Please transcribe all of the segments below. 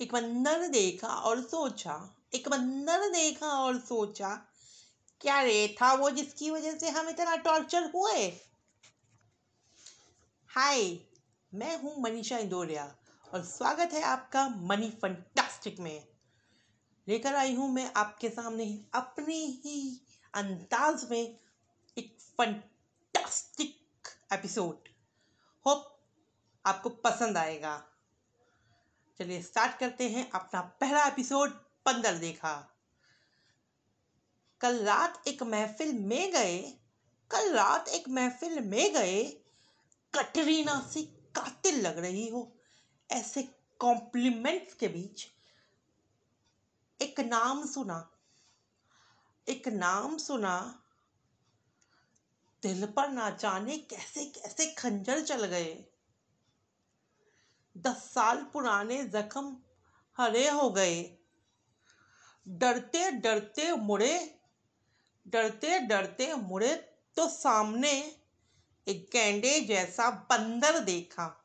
एक बंदर देखा और सोचा, एक बंदर देखा और सोचा, क्या रे, था वो जिसकी वजह से हम इतना टॉर्चर हुए? हाय मैं हूँ मनीषा इंदोरिया और स्वागत है आपका मनी फंटास्टिक में। लेकर आई हूँ मैं आपके सामने अपने ही अंदाज में एक फंटास्टिक एपिसोड होप आपको पसंद आएगा। चलिए स्टार्ट करते हैं अपना पहला एपिसोड बंदर देखा। कल रात एक महफिल में गए, कल रात एक महफिल में गए, कटरीना से कातिल लग रही हो। ऐसे कॉम्प्लीमेंट्स के बीच एक नाम सुना, एक नाम सुना, दिल पर ना जाने कैसे कैसे खंजर चल गए। दस साल पुराने जख्म हरे हो गए। डरते डरते मुड़े, डरते डरते मुड़े तो सामने एक गेंडे जैसा बंदर देखा।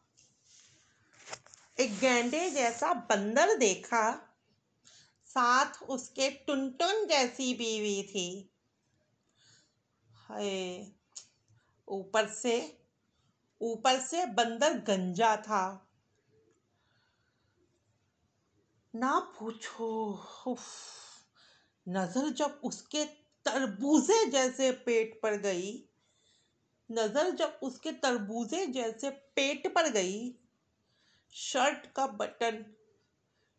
एक गेंडे जैसा बंदर देखा। साथ उसके टुनटुन जैसी बीवी थी। हाय, ऊपर से ऊपर से बंदर गंजा था। ना पूछो। उफ। नज़र जब उसके तरबूजे जैसे पेट पर गई, नज़र जब उसके तरबूजे जैसे पेट पर गई, शर्ट का बटन,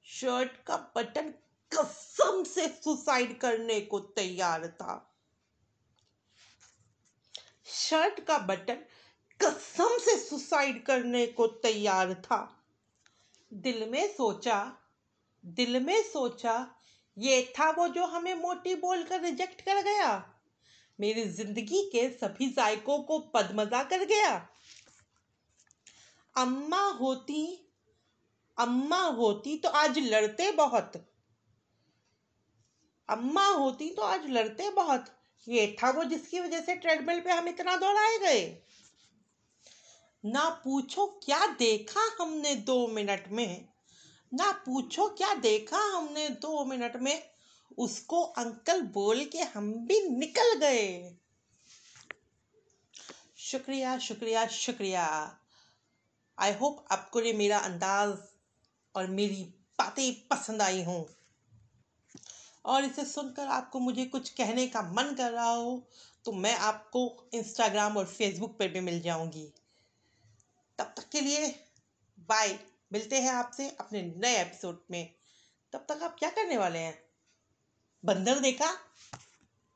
शर्ट का बटन कसम से सुसाइड करने को तैयार था। शर्ट का बटन कसम से सुसाइड करने को तैयार था। दिल में सोचा दिल में सोचा, ये था वो जो हमें मोटी बोलकर रिजेक्ट कर गया। मेरी ज़िंदगी के सभी जायकों को पदमजा कर गया। अम्मा होती अम्मा होती तो आज लड़ते बहुत। अम्मा होती तो आज लड़ते बहुत। ये था वो जिसकी वजह से ट्रेडमिल पे हम इतना दौड़ाए गए। ना पूछो क्या देखा हमने दो मिनट में। ना पूछो, क्या देखा हमने दो मिनट में? उसको अंकल बोल के हम भी निकल गए। शुक्रिया शुक्रिया शुक्रिया। आई होप आपको ये मेरा अंदाज और मेरी बातें पसंद आई हों। और इसे सुनकर आपको मुझे कुछ कहने का मन कर रहा हो तो मैं आपको इंस्टाग्राम और फेसबुक पर भी मिल जाऊँगी। तब तक के लिए बाय मिलते हैं आपसे अपने नए एपिसोड में। तब तक आप क्या करने वाले हैं? बंदर देखा?